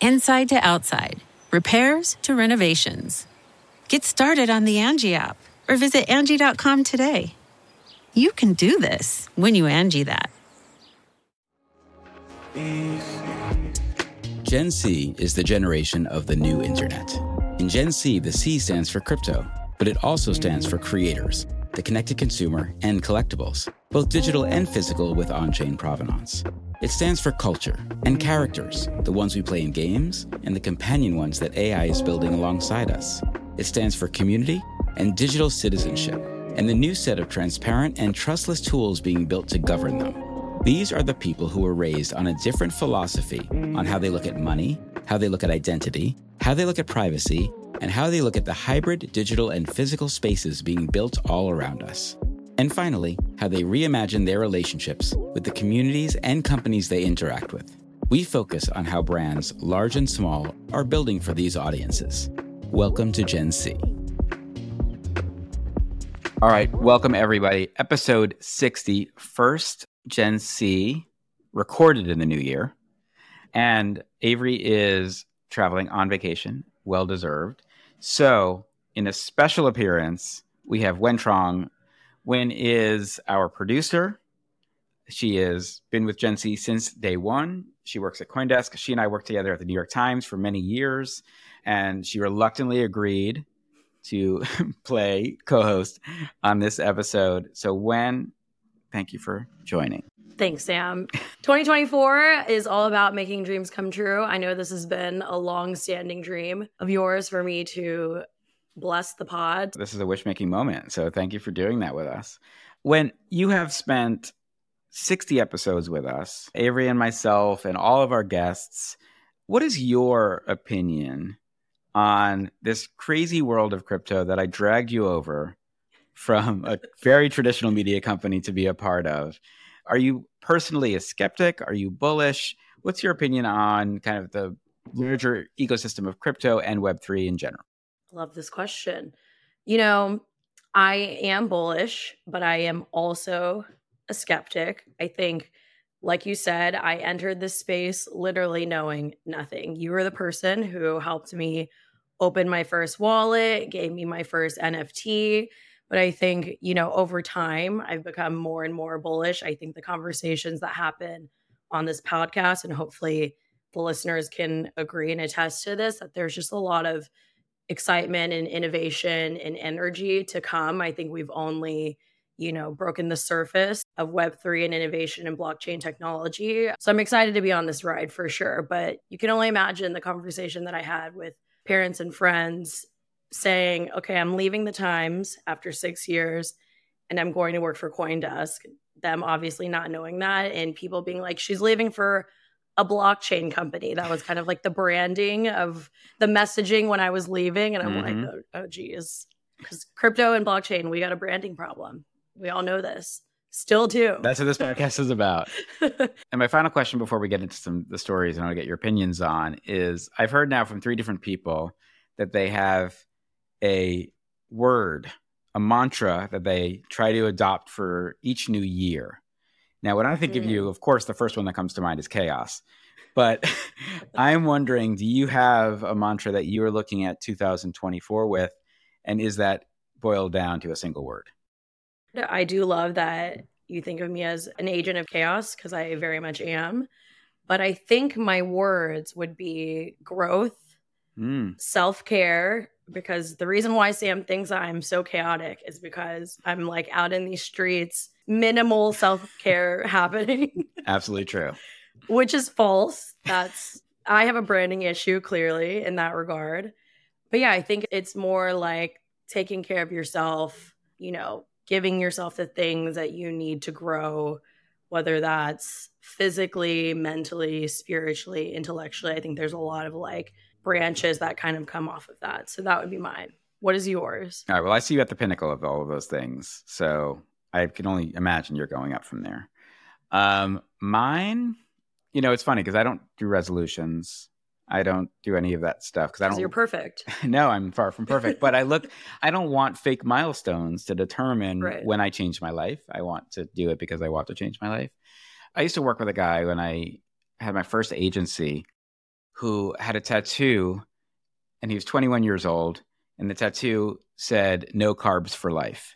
Inside to outside, repairs to renovations. Get started on the Angie app or visit Angie.com today. You can do this when you Angie that. Gen C is the generation of the new internet. In Gen C, the C stands for crypto, but it also stands for creators, the connected consumer, and collectibles, both digital and physical with on chain provenance. It stands for culture and characters, the ones we play in games and the companion ones that AI is building alongside us. It stands for community and digital citizenship, and the new set of transparent and trustless tools being built to govern them. These are the people who were raised on a different philosophy on how they look at money, how they look at identity, how they look at privacy, and how they look at the hybrid digital and physical spaces being built all around us. And finally, how they reimagine their relationships with the communities and companies they interact with. We focus on how brands, large and small, are building for these audiences. Welcome to Gen C. All right, welcome everybody. Episode 60, first Gen C, recorded in the new year. And Avery is traveling on vacation, well deserved. So, in a special appearance, we have Uyen Truong. Uyen is our producer. She has been with Gen C since day one. She works at Coindesk. She and I worked together at the New York Times for many years, and she reluctantly agreed to play co-host on this episode. So, Uyen, thank you for joining. Thanks, Sam. 2024 is all about making dreams come true. I know this has been a long-standing dream of yours for me to bless the pod. This is a wish-making moment. So, thank you for doing that with us. When you have spent 60 episodes with us, Avery and myself and all of our guests, what is your opinion on this crazy world of crypto that I dragged you over from a very traditional media company to be a part of? Are you personally a skeptic? Are you bullish? What's your opinion on kind of the larger ecosystem of crypto and Web3 in general? Love this question. You know, I am bullish, but I am also a skeptic. I think, like you said, I entered this space literally knowing nothing. You were the person who helped me open my first wallet, gave me my first NFT, but I think, you know, over time, I've become more and more bullish. I think the conversations that happen on this podcast, and hopefully the listeners can agree and attest to this, that there's just a lot of excitement and innovation and energy to come. I think we've only, you know, broken the surface of Web3 and innovation and blockchain technology. So I'm excited to be on this ride for sure. But you can only imagine the conversation that I had with parents and friends saying, okay, I'm leaving the Times after six years and I'm going to work for Coindesk. Them obviously not knowing that, and people being like, she's leaving for a blockchain company. That was kind of like the branding of the messaging when I was leaving. And I'm mm-hmm. like, oh, oh, geez. Because crypto and blockchain, we got a branding problem. We all know this. Still do. That's what this podcast is about. and my final question before we get into some the stories and I'll get your opinions on is I've heard now from three different people that they have a word, a mantra that they try to adopt for each new year. Now, when I think mm. of you, hmm. of course, the first one that comes to mind is chaos. But I'm wondering, do you have a mantra that you are looking at 2024 with? And is that boiled down to a single word? I do love that you think of me as an agent of chaos because I very much am. But I think my words would be growth, Mm. self care because the reason why Sam thinks I'm so chaotic is because I'm like out in these streets, minimal self care happening, Absolutely true. which is false. That's, I have a branding issue clearly in that regard. But yeah, I think it's more like taking care of yourself, you know, giving yourself the things that you need to grow, whether that's physically, mentally, spiritually, intellectually. I think there's a lot of like, branches that kind of come off of that. So that would be mine. What is yours? All right. Well, I see you at the pinnacle of all of those things. So I can only imagine you're going up from there. Um, mine, you know, it's funny because I don't do resolutions. I don't do any of that stuff because I don't. You're perfect. no, I'm far from perfect. but I look, I don't want fake milestones to determine Right. when I change my life. I want to do it because I want to change my life. I used to work with a guy when I had my first agency who had a tattoo and he was 21 years old and the tattoo said no carbs for life.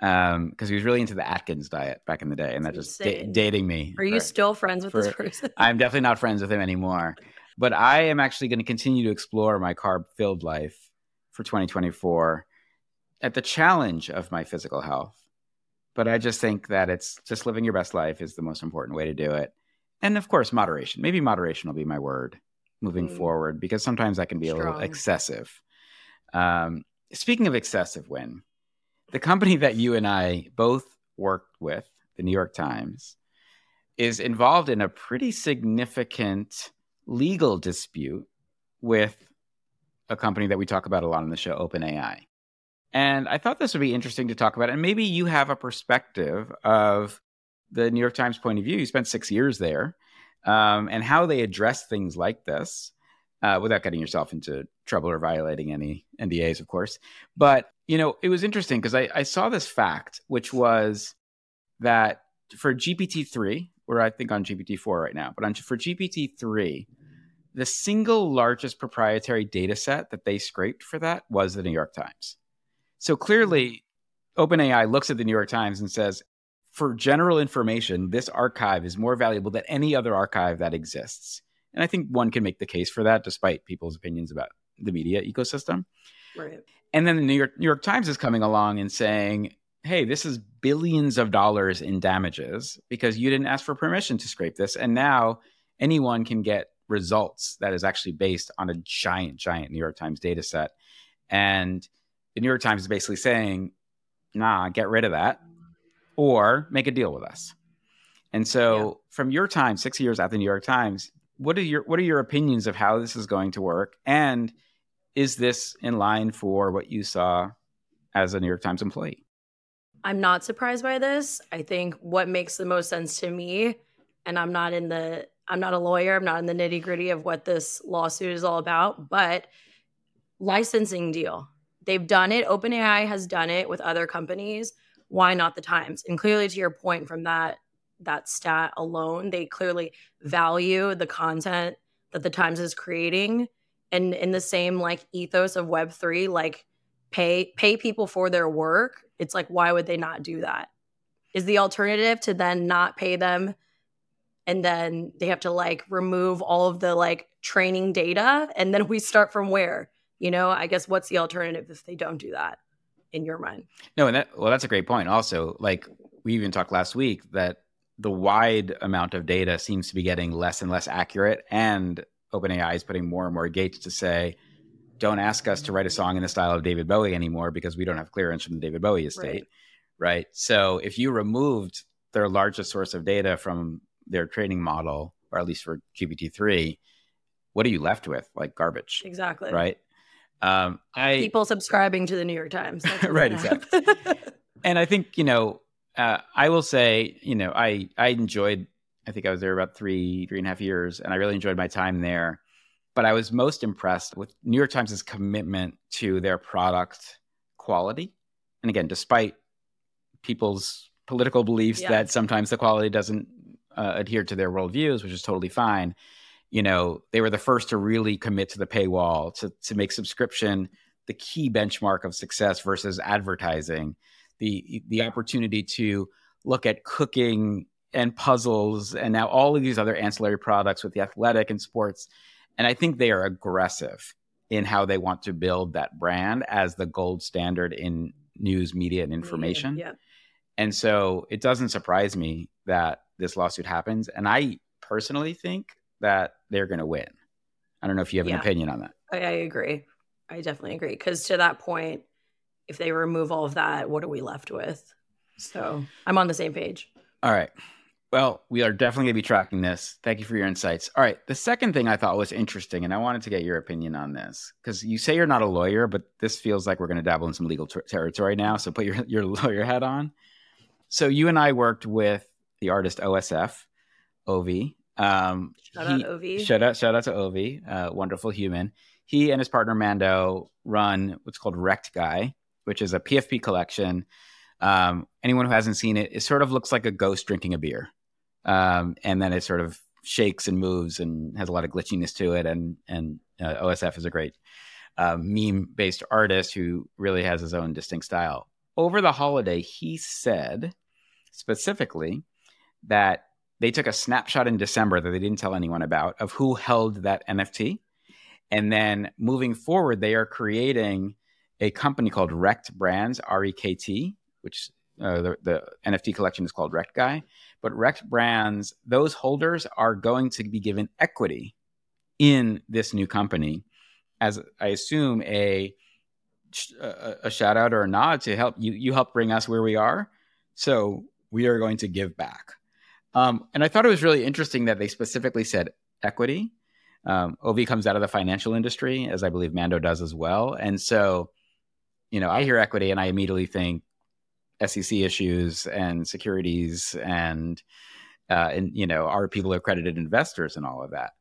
Um because he was really into the atkins diet back in the day and that just da- dating me Are you for- still friends with this person? i'm definitely not friends with him anymore. But i am actually going to continue to explore my carb filled life for 2024 at the challenge of my physical health. But i just think that it's just living your best life is the most important way to do it and of course moderation. Maybe moderation will be my word moving Mm. forward because sometimes that can be a little excessive. Um, speaking of excessive Uyen the company that you and i both worked with the new york times is involved in a pretty significant legal dispute with a company that we talk about a lot on the show openai. And i thought this would be interesting to talk about and maybe you have a perspective of the new york times point of view you spent six years there um, and how they address things like this uh, without getting yourself into trouble or violating any NDAs, of course. But you know, it was interesting because I, I saw this fact, which was that for GPT three, we're I think on GPT four right now, but on for GPT three, the single largest proprietary data set that they scraped for that was the New York Times. So clearly, OpenAI looks at the New York Times and says, for general information, this archive is more valuable than any other archive that exists. And I think one can make the case for that, despite people's opinions about the media ecosystem. right. And then the New York New York Times is coming along and saying, "Hey, this is billions of dollars in damages because you didn't ask for permission to scrape this, and now anyone can get results that is actually based on a giant, giant New York Times data set." And the New York Times is basically saying, "Nah, get rid of that, or make a deal with us." And so, Yeah. from your time, six years at the New York Times, what are your what are your opinions of how this is going to work? And is this in line for what you saw as a New York Times employee? I'm not surprised by this. I think what makes the most sense to me, and I'm not in the I'm not a lawyer, I'm not in the nitty gritty of what this lawsuit is all about, but licensing deal. They've done it. OpenAI has done it with other companies. Why not the Times? And clearly, to your point from that that stat alone, they clearly value the content that the Times is creating, and in the same like ethos of Web three, like pay pay people for their work. It's like why would they not do that? Is the alternative to then not pay them and then they have to like remove all of the like training data and then we start from where? You know, I guess what's the alternative if they don't do that in your mind? No, and that well, that's a great point. Also, like we even talked last week that the wide amount of data seems to be getting less and less accurate, and OpenAI is putting more and more gates to say, don't ask us to write a song in the style of David Bowie anymore because we don't have clearance from the David Bowie estate, right? So if you removed their largest source of data from their training model, or at least for GPT three, what are you left with? Like garbage, Exactly. right? Um, I People subscribing to the New York Times. Right, gonna and I think you know, uh, I will say, you know, I I enjoyed. I think I was there about three three and a half years, and I really enjoyed my time there. But I was most impressed with New York Times' commitment to their product quality, and again, despite people's political beliefs Yeah. that sometimes the quality doesn't uh, adhere to their worldviews, which is totally fine. You know, they were the first to really commit to the paywall to to make subscription the key benchmark of success versus advertising the the opportunity to look at cooking and puzzles and now all of these other ancillary products with the athletic and sports And I think they are aggressive in how they want to build that brand as the gold standard in news, media, and information. Yeah. And so it doesn't surprise me that this lawsuit happens. And I personally think that they're going to win. I don't know if you have Yeah. an opinion on that. I, I agree. I definitely agree. Because to that point, if they remove all of that, what are we left with? So I'm on the same page. All right. Well, we are definitely going to be tracking this. Thank you for your insights. All right. The second thing I thought was interesting, and I wanted to get your opinion on this because you say you're not a lawyer, but this feels like we're going to dabble in some legal ter- territory now. So put your, your lawyer hat on. So you and I worked with the artist OSF, Ovi. Um, Shout he- out Ovi. Shout out, shout out to Ovi, uh, wonderful human. He and his partner Mando run what's called Rekt Guy, which is a PFP collection. Um, anyone who hasn't seen it, it sort of looks like a ghost drinking a beer, um, and then it sort of shakes and moves and has a lot of glitchiness to it. And and uh, OSF is a great uh, meme based artist who really has his own distinct style. Over the holiday, he said specifically that they took a snapshot in December that they didn't tell anyone about of who held that NFT. And then moving forward, they are creating a company called Rekt Brands, R E K T, which uh, the, the NFT collection is called Rekt Guy. But Rekt Brands, those holders are going to be given equity in this new company as I assume a a, a shout out or a nod to help you you help bring us where we are so we are going to give back um, and i thought it was really interesting that they specifically said equity um, ov comes out of the financial industry as i believe mando does as well and so you know i hear equity and i immediately think sec issues and securities and uh, and you know are people accredited investors and all of that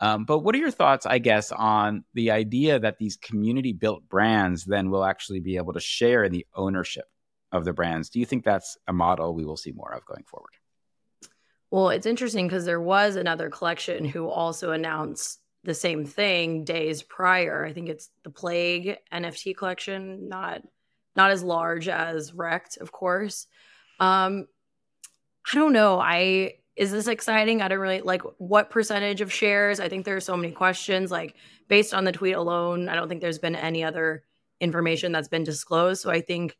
um, but what are your thoughts, I guess, on the idea that these community built brands then will actually be able to share in the ownership of the brands? Do you think that's a model we will see more of going forward? Well, it's interesting because there was another collection who also announced the same thing days prior. I think it's the Plague NFT collection, not not as large as Rekt, of course. Um, I don't know. I is this exciting? I don't really like what percentage of shares. I think there are so many questions. Like based on the tweet alone, I don't think there's been any other information that's been disclosed. So I think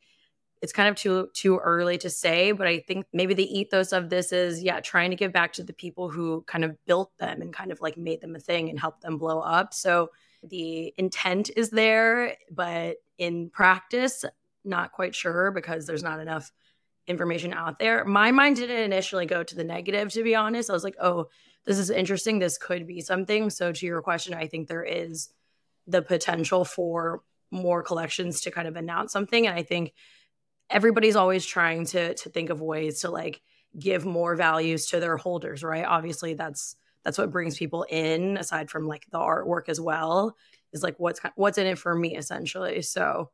it's kind of too too early to say, but I think maybe the ethos of this is yeah, trying to give back to the people who kind of built them and kind of like made them a thing and helped them blow up. So the intent is there, but in practice, not quite sure because there's not enough information out there. My mind didn't initially go to the negative, to be honest. I was like, oh, this is interesting. This could be something. So, to your question, I think there is the potential for more collections to kind of announce something. And I think everybody's always trying to to think of ways to like give more values to their holders, right? Obviously, that's that's what brings people in aside from like the artwork as well is like what's what's in it for me essentially. So,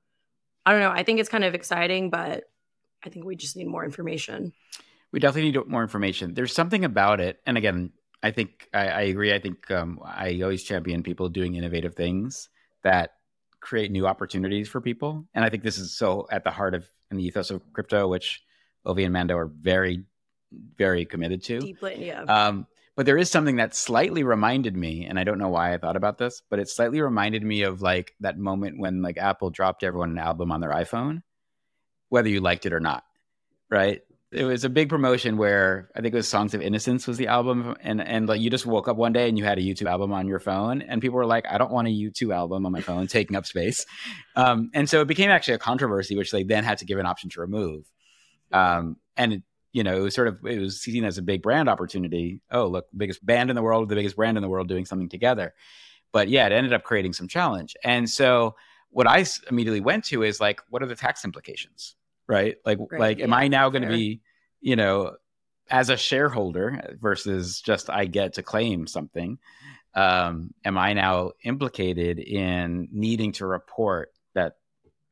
I don't know. I think it's kind of exciting, but I think we just need more information. We definitely need more information. There's something about it, and again, I think I, I agree. I think um, I always champion people doing innovative things that create new opportunities for people, and I think this is so at the heart of and the ethos of crypto, which Ovi and Mando are very, very committed to. Deeply, yeah. Um, but there is something that slightly reminded me, and I don't know why I thought about this, but it slightly reminded me of like that moment when like Apple dropped everyone an album on their iPhone, whether you liked it or not, right? It was a big promotion where I think it was Songs of Innocence was the album, and and like you just woke up one day and you had a U2 album on your phone, and people were like, I don't want a U2 album on my phone taking up space, um, and so it became actually a controversy, which they then had to give an option to remove, um, and it, you know, it was sort of it was seen as a big brand opportunity. Oh, look, biggest band in the world, the biggest brand in the world doing something together. But yeah, it ended up creating some challenge. And so what I immediately went to is like, what are the tax implications? Right? Like Right, like am I now going to be, you know, as a shareholder versus just I get to claim something? Um, am I now implicated in needing to report that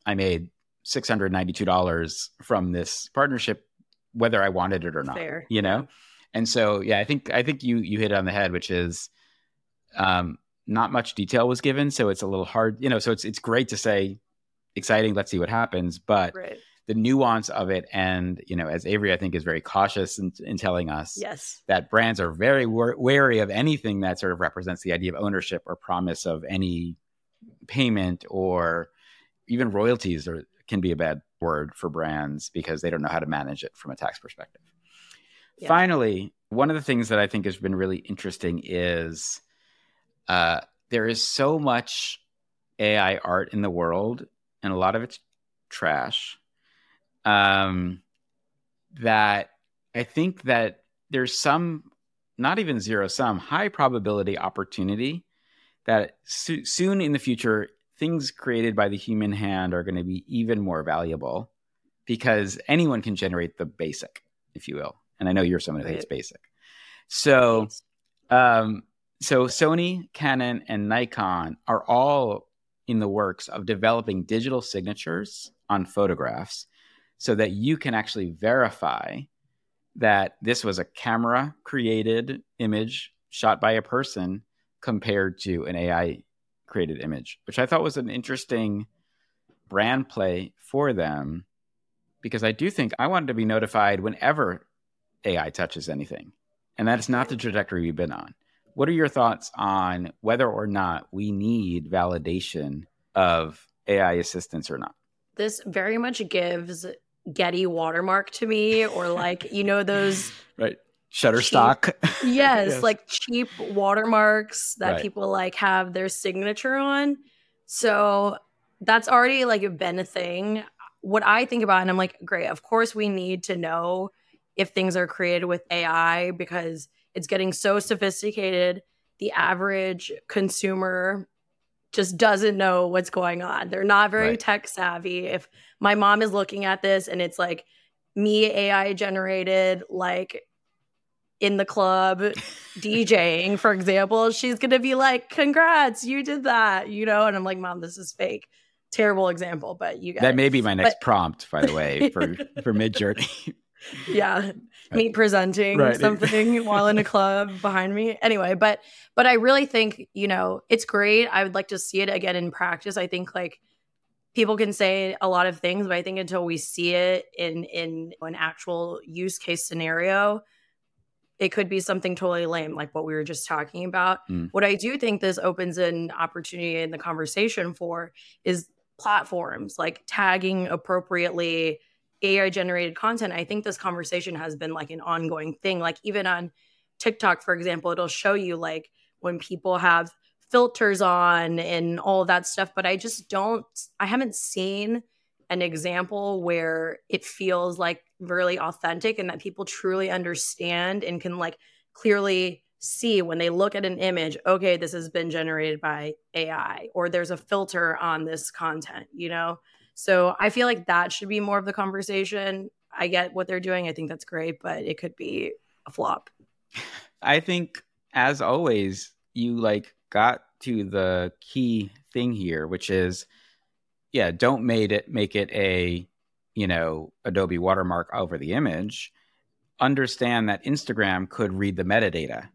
I made $692 from this partnership whether I wanted it or not. Fair, You know? And so yeah, I think I think you you hit it on the head, which is um not much detail was given, so it's a little hard, you know, so it's it's great to say exciting, let's see what happens, but right. The nuance of it. And you know as avery i think is very cautious in, in telling us yes. that brands are very wary of anything that sort of represents the idea of ownership or promise of any payment or even royalties are, can be a bad word for brands because they don't know how to manage it from a tax perspective. Yeah. finally one of the things that i think has been really interesting is uh, there is so much ai art in the world and a lot of it's trash um, that I think that there's some, not even zero sum, high probability opportunity that so- soon in the future, things created by the human hand are going to be even more valuable because anyone can generate the basic, if you will. And I know you're someone who hates basic. So, um, so Sony, Canon, and Nikon are all in the works of developing digital signatures on photographs so that you can actually verify that this was a camera created image shot by a person compared to an AI created image, which I thought was an interesting brand play for them because I do think I wanted to be notified whenever AI touches anything. And that's not the trajectory we've been on. What are your thoughts on whether or not we need validation of AI assistance or not? This very much gives Getty watermark to me, or like you know those right Shutterstock. yes, yes, like cheap watermarks that right. people like have their signature on. So that's already like been a thing. What I think about, and I'm like, great. Of course, we need to know if things are created with AI because it's getting so sophisticated. The average consumer just doesn't know what's going on. They're not very right. tech savvy. If my mom is looking at this and it's like me AI generated, like in the club DJing, for example, she's going to be like, Congrats, you did that, you know? And I'm like, Mom, this is fake. Terrible example, but you guys. That may be my next but- prompt, by the way, for, for Midjourney. yeah me presenting right. something while in a club behind me anyway but but i really think you know it's great i would like to see it again in practice i think like people can say a lot of things but i think until we see it in in an actual use case scenario it could be something totally lame like what we were just talking about mm. what i do think this opens an opportunity in the conversation for is platforms like tagging appropriately AI generated content, I think this conversation has been like an ongoing thing. Like even on TikTok, for example, it'll show you like when people have filters on and all that stuff. But I just don't, I haven't seen an example where it feels like really authentic and that people truly understand and can like clearly see when they look at an image, okay, this has been generated by AI or there's a filter on this content, you know? So I feel like that should be more of the conversation. I get what they're doing. I think that's great, but it could be a flop. I think as always, you like got to the key thing here, which is yeah, don't made it make it a, you know, Adobe watermark over the image. Understand that Instagram could read the metadata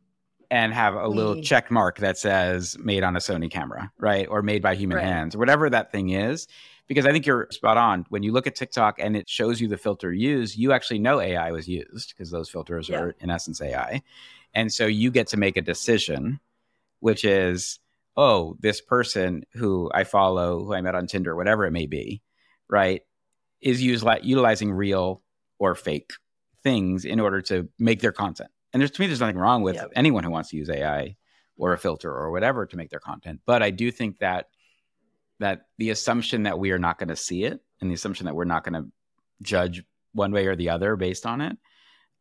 and have a little check mark that says made on a Sony camera, right? Or made by human right. hands, whatever that thing is because I think you're spot on. When you look at TikTok and it shows you the filter used, you actually know AI was used because those filters yeah. are in essence AI. And so you get to make a decision, which is, oh, this person who I follow, who I met on Tinder, whatever it may be, right, is use, utilizing real or fake things in order to make their content. And there's to me, there's nothing wrong with yep. anyone who wants to use AI or a filter or whatever to make their content. But I do think that that the assumption that we are not going to see it and the assumption that we're not going to judge one way or the other based on it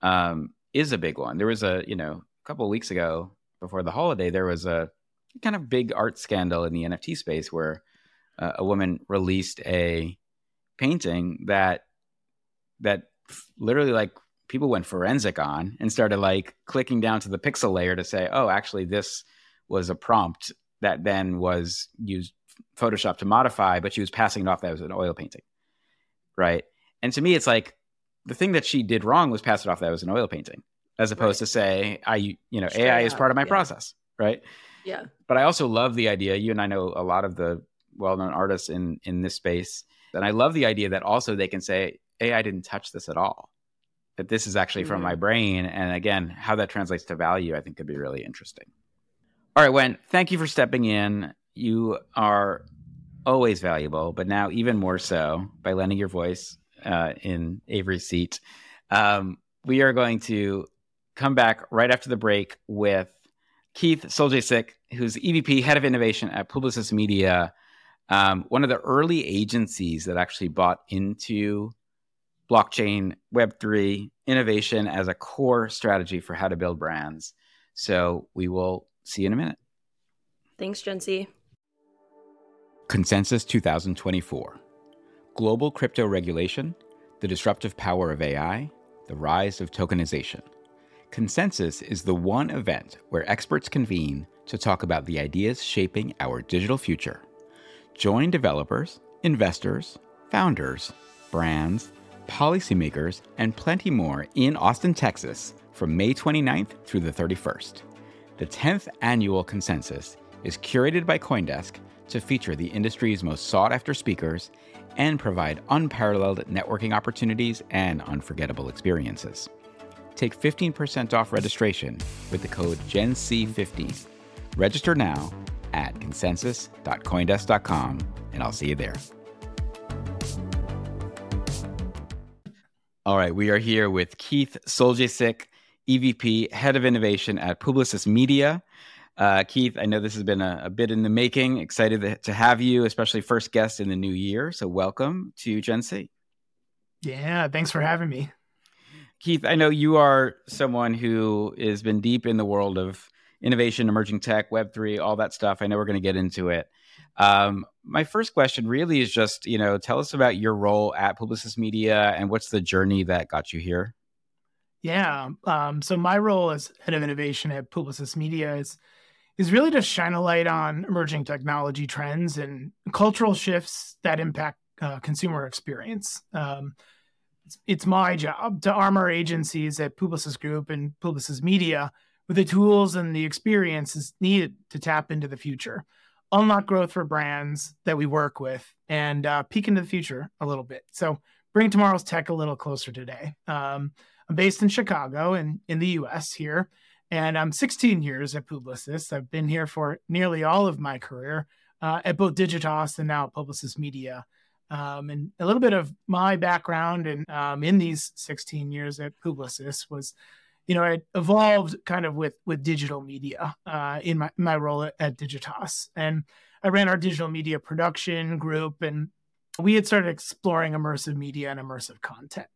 um, is a big one. There was a, you know, a couple of weeks ago before the holiday, there was a kind of big art scandal in the NFT space where uh, a woman released a painting that that literally like people went forensic on and started like clicking down to the pixel layer to say, oh, actually this was a prompt that then was used Photoshop to modify, but she was passing it off that was an oil painting. Right. And to me, it's like the thing that she did wrong was pass it off that was an oil painting, as opposed right. to say, I, you know, Straight AI is part of my yeah. process. Right. Yeah. But I also love the idea. You and I know a lot of the well known artists in, in this space. And I love the idea that also they can say, AI didn't touch this at all. That this is actually mm-hmm. from my mm-hmm. brain. And again, how that translates to value, I think could be really interesting. All right, Uyen, thank you for stepping in. You are always valuable, but now even more so by lending your voice uh, in Avery's seat. Um, we are going to come back right after the break with Keith Soljacich, who's EVP, Head of Innovation at Publicis Media, um, one of the early agencies that actually bought into blockchain, Web3, innovation as a core strategy for how to build brands. So we will see you in a minute. Thanks, Gen C. Consensus 2024 Global Crypto Regulation, the Disruptive Power of AI, the Rise of Tokenization. Consensus is the one event where experts convene to talk about the ideas shaping our digital future. Join developers, investors, founders, brands, policymakers, and plenty more in Austin, Texas from May 29th through the 31st. The 10th annual Consensus is curated by Coindesk to feature the industry's most sought after speakers and provide unparalleled networking opportunities and unforgettable experiences. Take 15% off registration with the code GENC15. Register now at consensus.coindesk.com, and I'll see you there. All right, we are here with Keith Soljacich, EVP, Head of Innovation at Publicis Media. Uh, Keith, I know this has been a, a, bit in the making. Excited to have you, especially first guest in the new year. So, welcome to Gen C. Yeah, thanks for having me. Keith, I know you are someone who has been deep in the world of innovation, emerging tech, Web3, all that stuff. I know we're going to get into it. Um, my first question really is just, you know, tell us about your role at Publicis Media and what's the journey that got you here? Yeah. Um, so my role as head of innovation at Publicis Media is is really to shine a light on emerging technology trends and cultural shifts that impact uh, consumer experience. Um, it's, my job to arm our agencies at Publicis Group and Publicis Media with the tools and the experiences needed to tap into the future, unlock growth for brands that we work with, and uh, peek into the future a little bit. So bring tomorrow's tech a little closer today. Um, I'm based in Chicago and in the US here and I'm 16 years at Publicis. I've been here for nearly all of my career uh, at both Digitas and now at Publicis Media. Um, and a little bit of my background and um, in these 16 years at Publicis was, you know, I evolved kind of with with digital media uh, in my my role at, at Digitas, and I ran our digital media production group, and we had started exploring immersive media and immersive content.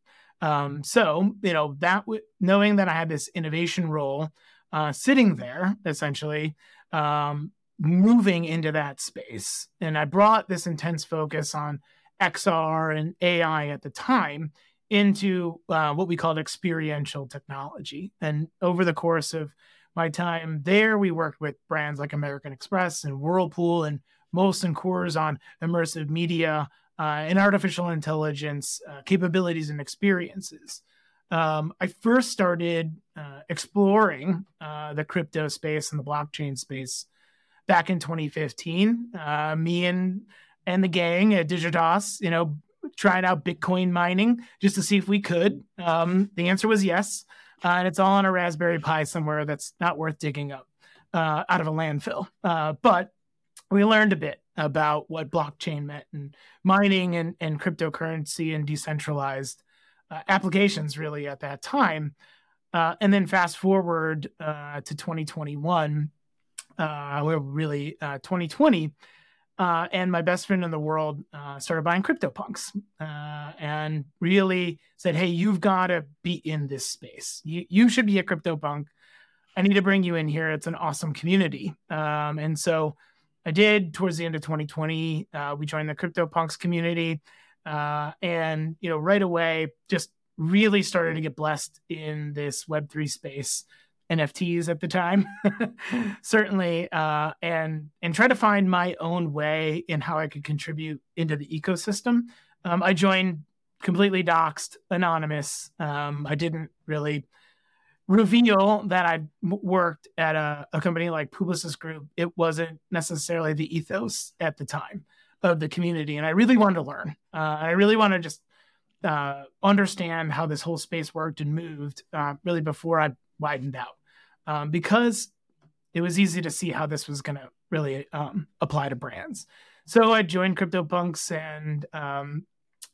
Um, so, you know, that w- knowing that I had this innovation role uh, sitting there, essentially, um, moving into that space. And I brought this intense focus on XR and AI at the time into uh, what we called experiential technology. And over the course of my time there, we worked with brands like American Express and Whirlpool and Molson Coors on immersive media uh, and artificial intelligence uh, capabilities and experiences. Um, I first started uh, exploring uh, the crypto space and the blockchain space back in 2015. Uh, me and and the gang at Digitas, you know, trying out Bitcoin mining just to see if we could. Um, the answer was yes, uh, and it's all on a Raspberry Pi somewhere that's not worth digging up out of a landfill. but we learned a bit about what blockchain meant and mining and, and cryptocurrency and decentralized uh, applications really at that time. Uh, and then fast forward uh, to 2021, uh, we're really 2020. Uh, uh, and my best friend in the world started buying CryptoPunks and really said, Hey, you've got to be in this space. You, you should be a CryptoPunk. I need to bring you in here. It's an awesome community. Um, and so I did towards the end of 2020. Uh, we joined the CryptoPunks community, uh, and you know, right away, just really started to get blessed in this Web3 space. NFTs at the time, certainly, uh, and and try to find my own way in how I could contribute into the ecosystem. Um, I joined completely doxed, anonymous. Um, I didn't really reveal that I worked at a, a company like Publicis Group, it wasn't necessarily the ethos at the time of the community. And I really wanted to learn. Uh, I really want to just uh, understand how this whole space worked and moved uh, really before I widened out um, because it was easy to see how this was going to really um, apply to brands. So I joined CryptoPunks and um,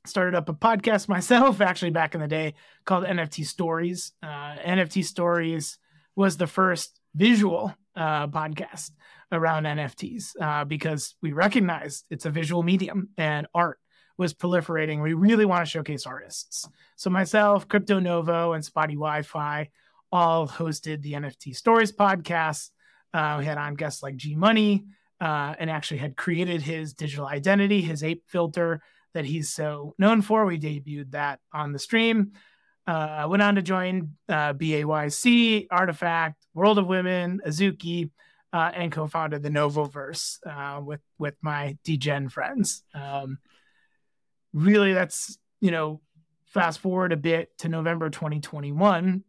started up a podcast myself, actually back in the day, called NFT Stories. Uh, NFT Stories was the first visual uh, podcast around NFTs uh, because we recognized it's a visual medium and art was proliferating. We really want to showcase artists. So myself, Crypto Novo, and Spotty Wi-Fi all hosted the NFT Stories podcast. Uh, we had on guests like G Money, uh, and actually had created his digital identity, his ape filter that he's so known for. We debuted that on the stream. Uh, went on to join uh, BAYC, Artifact, World of Women, Azuki, uh, and co-founded the Novoverse uh, with with my DGen friends. Um, really, that's you know, fast forward a bit to November 2021.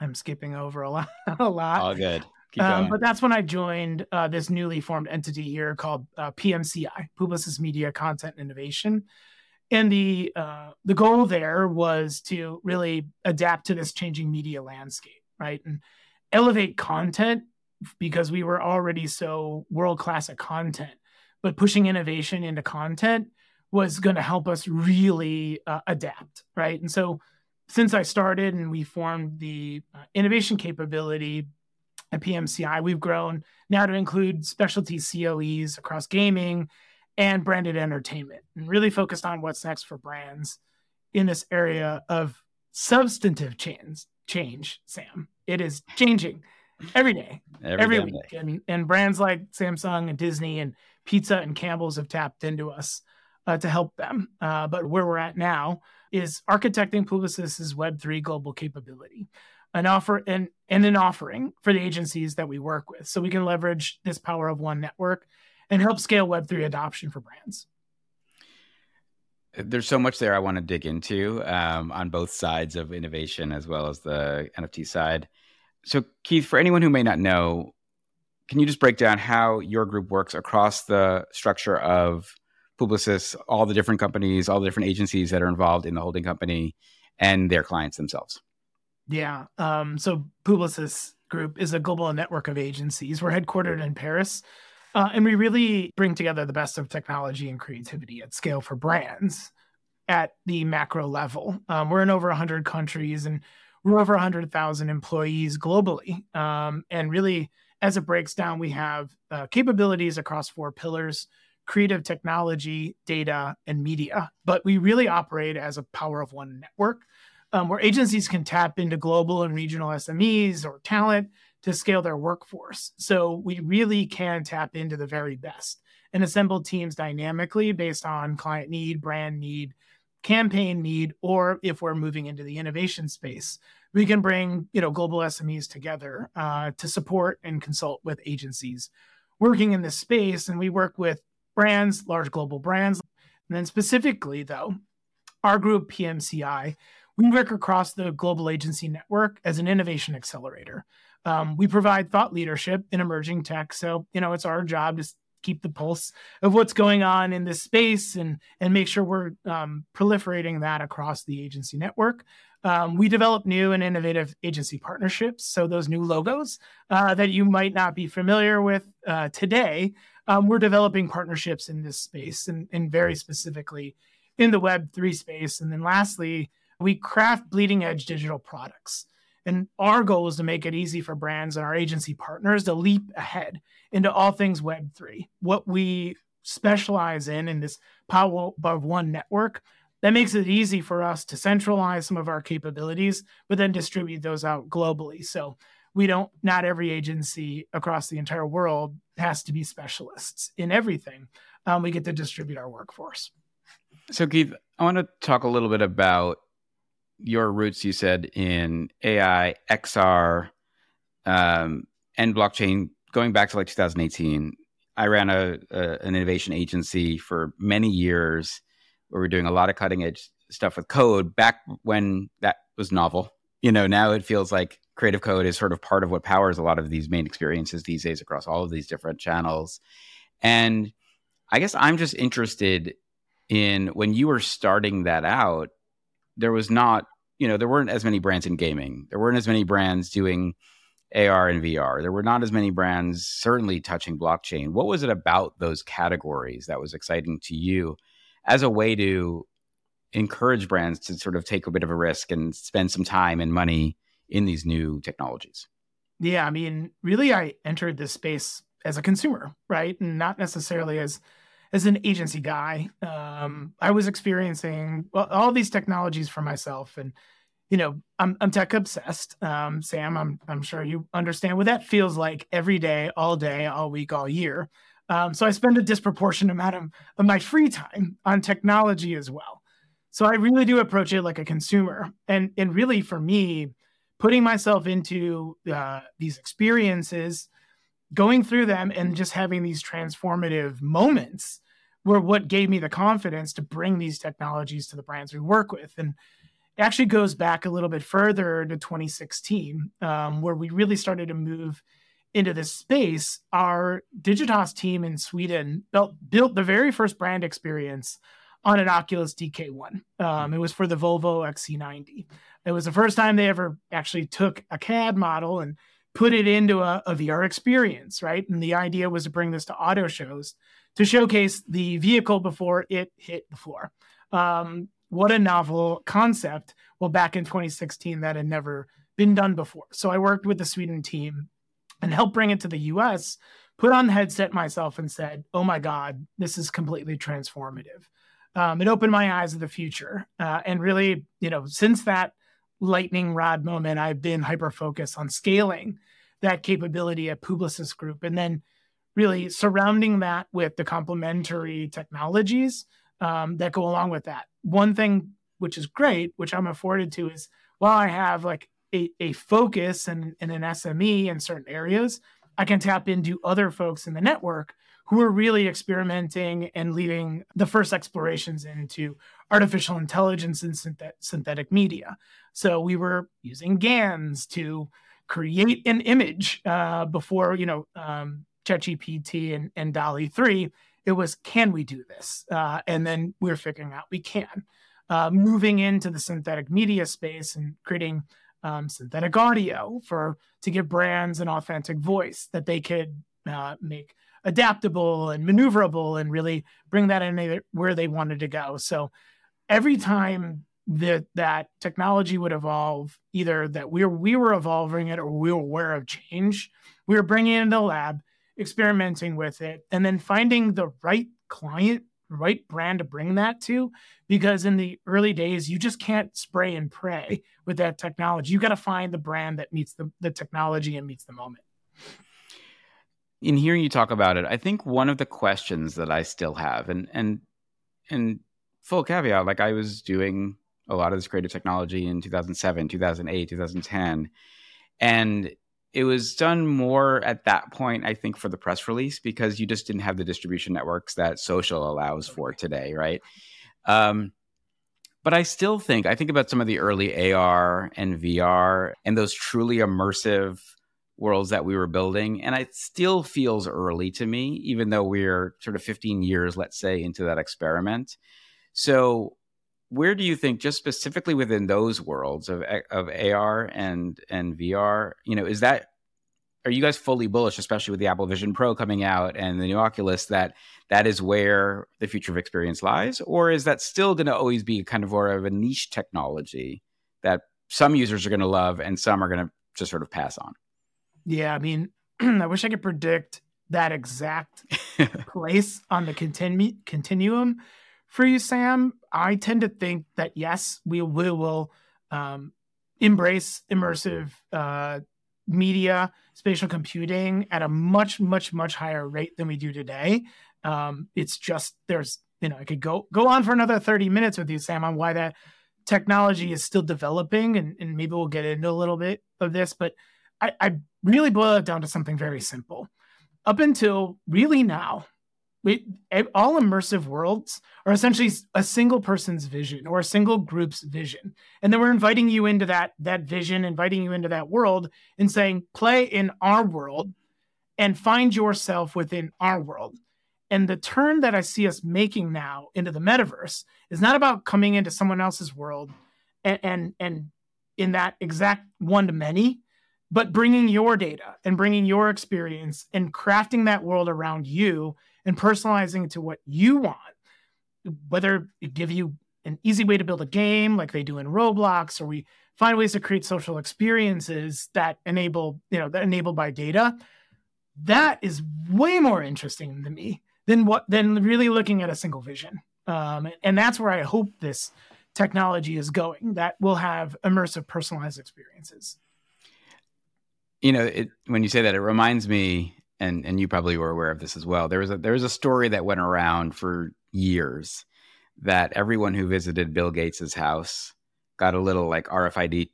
I'm skipping over a lot. a lot. All good. Um, but that's when I joined uh, this newly formed entity here called uh, PMCI, Publicis Media Content Innovation. And the uh, the goal there was to really adapt to this changing media landscape, right, and elevate content because we were already so world class at content, but pushing innovation into content was going to help us really uh, adapt, right? And so, since I started and we formed the uh, innovation capability at PMCI, we've grown now to include specialty COEs across gaming and branded entertainment, and really focused on what's next for brands in this area of substantive change. Change, Sam. It is changing every day, every, every week, and, and brands like Samsung and Disney and Pizza and Campbell's have tapped into us uh, to help them. Uh, but where we're at now is architecting Publicis's Web3 global capability an offer and, and an offering for the agencies that we work with. So we can leverage this power of one network and help scale web3 adoption for brands. There's so much there i want to dig into um, on both sides of innovation as well as the nft side. So keith for anyone who may not know can you just break down how your group works across the structure of publicis all the different companies all the different agencies that are involved in the holding company and their clients themselves yeah. Um, so Publicis Group is a global network of agencies. We're headquartered in Paris, uh, and we really bring together the best of technology and creativity at scale for brands at the macro level. Um, we're in over 100 countries and we're over 100,000 employees globally. Um, and really, as it breaks down, we have uh, capabilities across four pillars creative technology, data, and media. But we really operate as a power of one network um, where agencies can tap into global and regional SMEs or talent to scale their workforce. So we really can tap into the very best and assemble teams dynamically based on client need, brand need, campaign need, or if we're moving into the innovation space, we can bring you know global SMEs together uh, to support and consult with agencies working in this space. And we work with brands, large global brands. And then specifically, though, our group PMCI we work across the global agency network as an innovation accelerator. Um, we provide thought leadership in emerging tech. So, you know, it's our job to keep the pulse of what's going on in this space and, and make sure we're um, proliferating that across the agency network. Um, we develop new and innovative agency partnerships. So, those new logos uh, that you might not be familiar with uh, today, um, we're developing partnerships in this space and, and very specifically in the Web3 space. And then, lastly, we craft bleeding edge digital products. And our goal is to make it easy for brands and our agency partners to leap ahead into all things Web3. What we specialize in in this power one network that makes it easy for us to centralize some of our capabilities, but then distribute those out globally. So we don't, not every agency across the entire world has to be specialists in everything. Um, we get to distribute our workforce. So, Keith, I want to talk a little bit about your roots, you said, in AI, XR, um, and blockchain going back to like 2018. I ran a, a, an innovation agency for many years where we are doing a lot of cutting edge stuff with code back when that was novel. You know, now it feels like creative code is sort of part of what powers a lot of these main experiences these days across all of these different channels. And I guess I'm just interested in when you were starting that out, there was not, you know, there weren't as many brands in gaming. There weren't as many brands doing AR and VR. There were not as many brands certainly touching blockchain. What was it about those categories that was exciting to you as a way to encourage brands to sort of take a bit of a risk and spend some time and money in these new technologies? Yeah, I mean, really I entered this space as a consumer, right? And not necessarily as as an agency guy. Um, I was experiencing well, all these technologies for myself and you know, I'm I'm tech obsessed. Um, Sam, I'm I'm sure you understand what that feels like every day, all day, all week, all year. Um, so I spend a disproportionate amount of, of my free time on technology as well. So I really do approach it like a consumer, and and really for me, putting myself into uh, these experiences, going through them, and just having these transformative moments were what gave me the confidence to bring these technologies to the brands we work with, and it actually goes back a little bit further to 2016, um, where we really started to move into this space. Our Digitas team in Sweden built, built the very first brand experience on an Oculus DK1. Um, it was for the Volvo XC90. It was the first time they ever actually took a CAD model and put it into a, a VR experience, right? And the idea was to bring this to auto shows to showcase the vehicle before it hit the floor. Um, what a novel concept. Well, back in 2016, that had never been done before. So I worked with the Sweden team and helped bring it to the US, put on the headset myself and said, oh my God, this is completely transformative. Um, it opened my eyes to the future. Uh, and really, you know, since that lightning rod moment, I've been hyper focused on scaling that capability at Publicis Groupe and then really surrounding that with the complementary technologies um, that go along with that. One thing which is great, which I'm afforded to, is while I have like a, a focus and, and an SME in certain areas, I can tap into other folks in the network who are really experimenting and leading the first explorations into artificial intelligence and synthet- synthetic media. So we were using GANs to create an image uh, before, you know, um, ChatGPT and, and DALL-E 3 it was, can we do this? Uh, and then we are figuring out we can. Uh, moving into the synthetic media space and creating um, synthetic audio for to give brands an authentic voice that they could uh, make adaptable and maneuverable and really bring that in where they wanted to go. So every time that that technology would evolve, either that we were, we were evolving it or we were aware of change, we were bringing it into the lab, experimenting with it, and then finding the right client, right brand to bring that to. Because in the early days, you just can't spray and pray with that technology. You got to find the brand that meets the, the technology and meets the moment. In hearing you talk about it, I think one of the questions that I still have, and and and full caveat, like I was doing a lot of this creative technology in 2007, 2008, 2010, and it was done more at that point, I think, for the press release because you just didn't have the distribution networks that social allows for today, right? Um, but I still think I think about some of the early AR and VR and those truly immersive worlds that we were building, and it still feels early to me, even though we're sort of 15 years, let's say, into that experiment. So where do you think just specifically within those worlds of of AR and and VR, you know, is that are you guys fully bullish, especially with the Apple Vision Pro coming out and the new Oculus, that that is where the future of experience lies, or is that still going to always be kind of more of a niche technology that some users are going to love and some are going to just sort of pass on? Yeah, I mean, I wish I could predict that exact place on the continu- continuum for you, Sam, I tend to think that yes, we, we will um, embrace immersive uh, media, spatial computing at a much, much, much higher rate than we do today. Um, it's just there's, you know, I could go go on for another 30 minutes with you, Sam, on why that technology is still developing, and, and maybe we'll get into a little bit of this, but I, I really boil it down to something very simple. Up until really now, we, all immersive worlds are essentially a single person's vision or a single group's vision. And then we're inviting you into that that vision inviting you into that world and saying play in our world and find yourself within our world. And the turn that i see us making now into the metaverse is not about coming into someone else's world and and, and in that exact one to many, but bringing your data and bringing your experience and crafting that world around you and personalizing it to what you want, whether it give you an easy way to build a game like they do in Roblox, or we find ways to create social experiences that enable, you know, that enabled by data. That is way more interesting to me than what than really looking at a single vision. Um, and that's where I hope this technology is going. That will have immersive, personalized experiences. You know, it, when you say that, it reminds me, and and you probably were aware of this as well. There was a there was a story that went around for years that everyone who visited Bill Gates's house got a little like RFID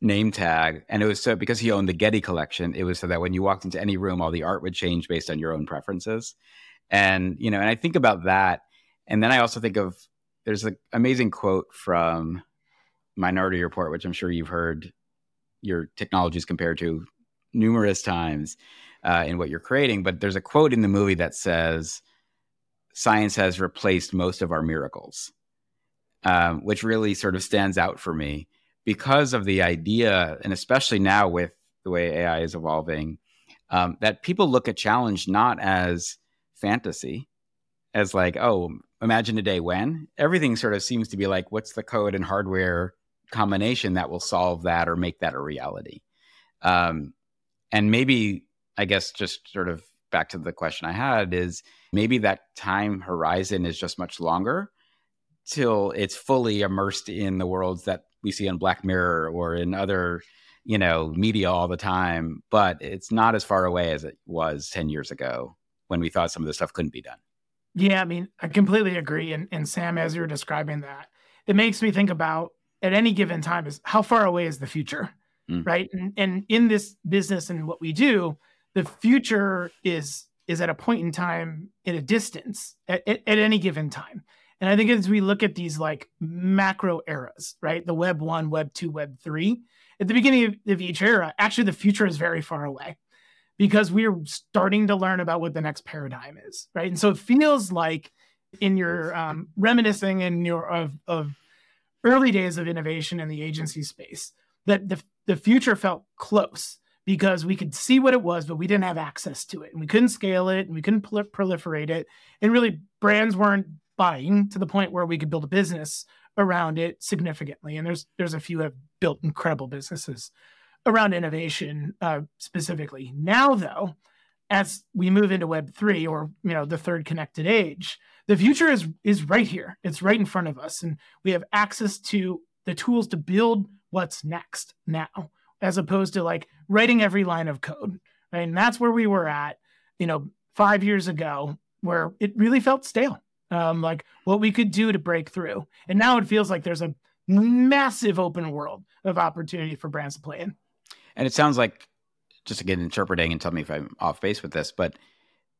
name tag, and it was so because he owned the Getty collection. It was so that when you walked into any room, all the art would change based on your own preferences. And you know, and I think about that, and then I also think of there's an amazing quote from Minority Report, which I'm sure you've heard your technologies compared to numerous times uh, in what you're creating. But there's a quote in the movie that says, "Science has replaced most of our miracles," um, which really sort of stands out for me because of the idea, and especially now with the way AI is evolving, um, that people look at challenge not as fantasy, as like, oh, imagine a day when everything sort of seems to be like what's the code and hardware combination that will solve that or make that a reality um, and maybe i guess just sort of back to the question i had is maybe that time horizon is just much longer till it's fully immersed in the worlds that we see on black mirror or in other you know media all the time but it's not as far away as it was 10 years ago when we thought some of this stuff couldn't be done yeah, I mean, I completely agree. And, and Sam, as you were describing that, it makes me think about at any given time is how far away is the future, mm. right? And, and in this business and what we do, the future is is at a point in time in a distance at, at, at any given time. And I think as we look at these like macro eras, right? The web one, web two, web three, at the beginning of, of each era, actually the future is very far away because we're starting to learn about what the next paradigm is, right? And so it feels like in your um, reminiscing in your of, of early days of innovation in the agency space that the, the future felt close because we could see what it was, but we didn't have access to it and we couldn't scale it and we couldn't proliferate it. And really, brands weren't buying to the point where we could build a business around it significantly. And there's there's a few have built incredible businesses around innovation uh, specifically. Now, though, as we move into Web three or you know the third connected age, the future is is right here. It's right in front of us, and we have access to the tools to build what's next now, as opposed to like writing every line of code. Right? And that's where we were at, you know, five years ago, where it really felt stale. Um, like what we could do to break through, and now it feels like there's a massive open world of opportunity for brands to play in. And it sounds like, just again interpreting and tell me if I'm off base with this, but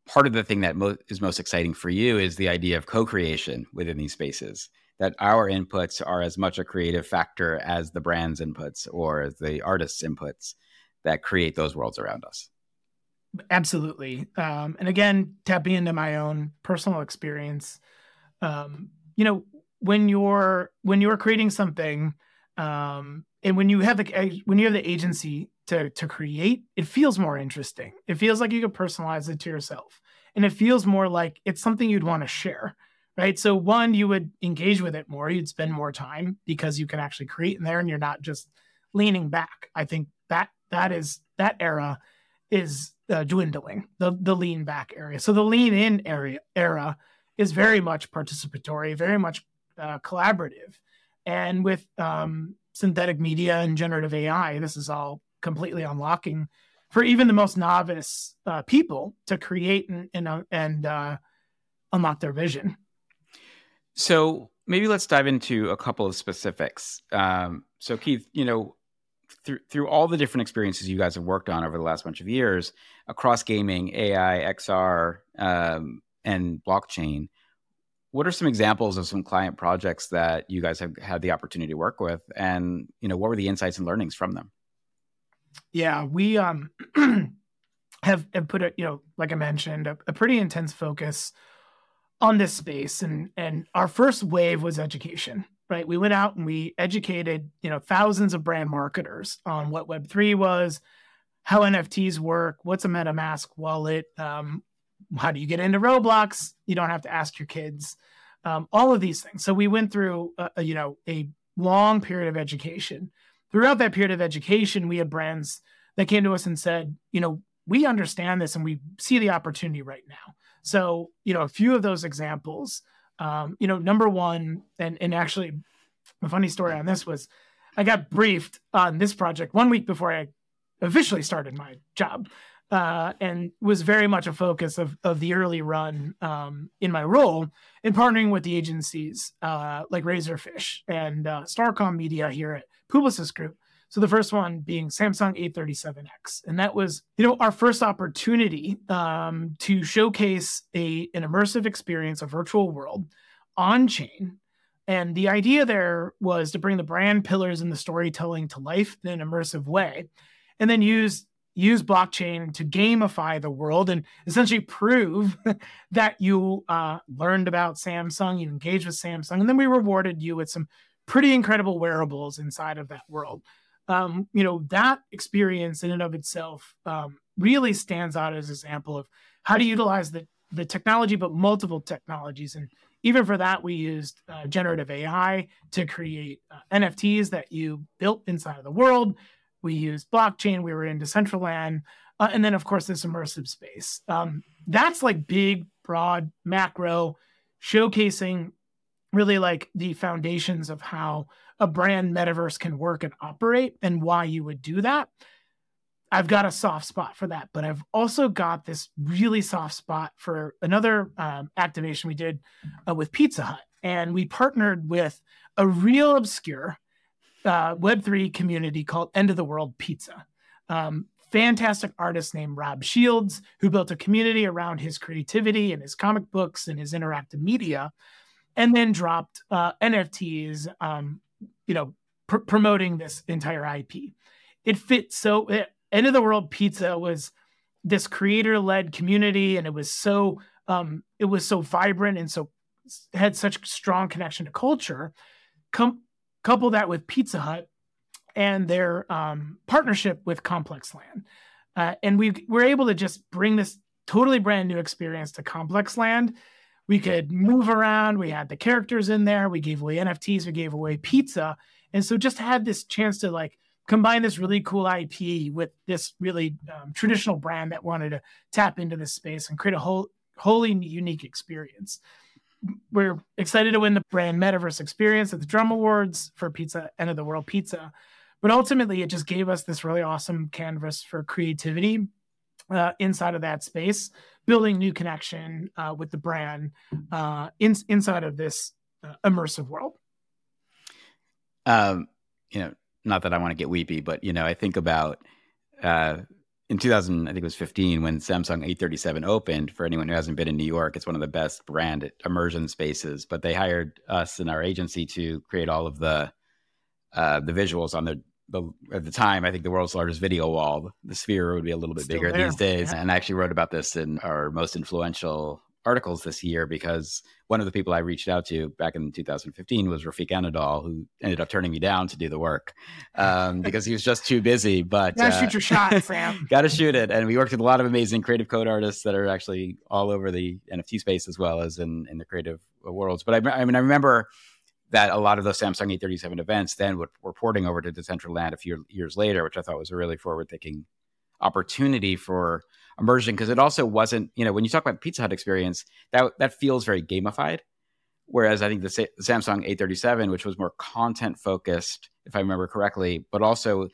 part of the thing that mo- is most exciting for you is the idea of co-creation within these spaces. That our inputs are as much a creative factor as the brand's inputs or the artist's inputs that create those worlds around us. Absolutely. Um, and again, tapping into my own personal experience, um, you know, when you're when you're creating something um, and when you have the when you have the agency to to create it feels more interesting. It feels like you can personalize it to yourself. And it feels more like it's something you'd want to share right? So one you would engage with it more. You'd spend more time because you can actually create in there and you're not just leaning back. I think that that is that era is uh, dwindling the the lean back area so the lean in area era is very much participatory very much uh, collaborative and with um, synthetic media and generative AI, this is all completely unlocking for even the most novice uh, people to create and and, uh, and uh, unlock their vision. So maybe let's dive into a couple of specifics. Um, so Keith, you know, through through all the different experiences you guys have worked on over the last bunch of years across gaming, AI, XR, um, and blockchain, what are some examples of some client projects that you guys have had the opportunity to work with? And you know what were the insights and learnings from them? Yeah we um have, have put a you know like i mentioned a, a, pretty intense focus on this space. And and our first wave was education right? We went out and we educated, you know, thousands of brand marketers on what Web3 was, how NFTs work, what's a MetaMask wallet, um, how do you get into Roblox? You don't have to ask your kids. Um, all of these things. So we went through, a, a, you know, a long period of education. Throughout that period of education, we had brands that came to us and said, you know, we understand this and we see the opportunity right now. So, you know, a few of those examples, um, you know, number one, and and actually, a funny story on this was, I got briefed on this project one week before I officially started my job, uh, and was very much a focus of of the early run um, in my role in partnering with the agencies uh, like Razorfish and uh, Starcom Media here at Publicis Groupe so the first one being Samsung 837X, and that was you know our first opportunity um, to showcase a an immersive experience, a virtual world on chain. And the idea there was to bring the brand pillars and the storytelling to life in an immersive way, and then use use blockchain to gamify the world and essentially prove that you uh, learned about Samsung, you engaged with Samsung, and then we rewarded you with some pretty incredible wearables inside of that world um, you know, that experience in and of itself um, really stands out as an example of how to utilize the, the technology, but multiple technologies. And even for that, we used uh, generative AI to create uh, NFTs that you built inside of the world. We used blockchain. We were in Decentraland. Uh, and then, of course, this immersive space. Um, that's like big, broad, macro, showcasing really like the foundations of how a brand metaverse can work and operate and why you would do that. I've got a soft spot for that, but I've also got this really soft spot for another um, activation we did uh, with Pizza Hut. And we partnered with a real obscure uh, Web3 community called End of the World Pizza. Um, fantastic artist named Rob Shields, who built a community around his creativity and his comic books and his interactive media, and then dropped uh, NFTs um, you know, pr- promoting this entire IP. It fits so. It, eh, End of the World Pizza was this creator led community, and it was so um, it was so vibrant and so had such strong connection to culture. Com- couple that with Pizza Hut and their um, partnership with Complex Land, uh, and we were able to just bring this totally brand new experience to Complex Land we could move around. We had the characters in there. We gave away NFTs. We gave away pizza. And so just had this chance to like combine this really cool IP with this really um, traditional brand that wanted to tap into this space and create a whole wholly unique experience. We're excited to win the brand metaverse experience at the Drum Awards for Pizza End of the World Pizza. But ultimately, it just gave us this really awesome canvas for creativity uh, inside of that space building new connection uh, with the brand uh, in, inside of this uh, immersive world. Um, you know, not that I want to get weepy, but you know, I think about uh, in 2000, I think it was 15 when Samsung 837 opened. For anyone who hasn't been in New York, it's one of the best brand immersion spaces. But they hired us and our agency to create all of the uh, the visuals on the the at the time, I think the world's largest video wall. The sphere would be a little bit Still bigger there. these days. Yeah. And I actually wrote about this in our most influential articles this year because one of the people I reached out to back in 2015 was Refik Anadol, who ended up turning me down to do the work um, because he was just too busy. But gotta uh, shoot your shot, Sam. gotta shoot it. And we worked with a lot of amazing creative code artists that are actually all over the NFT space as well as in, in the creative worlds. But I, I mean, I remember that a lot of those Samsung 837 events then would, were porting over to Decentraland a few years later, which I thought was a really forward thinking opportunity for immersion because it also wasn't, you know, when you talk about Pizza Hut experience, that that feels very gamified. Whereas I think the, the Samsung 837, which was more content focused, if I remember correctly, but also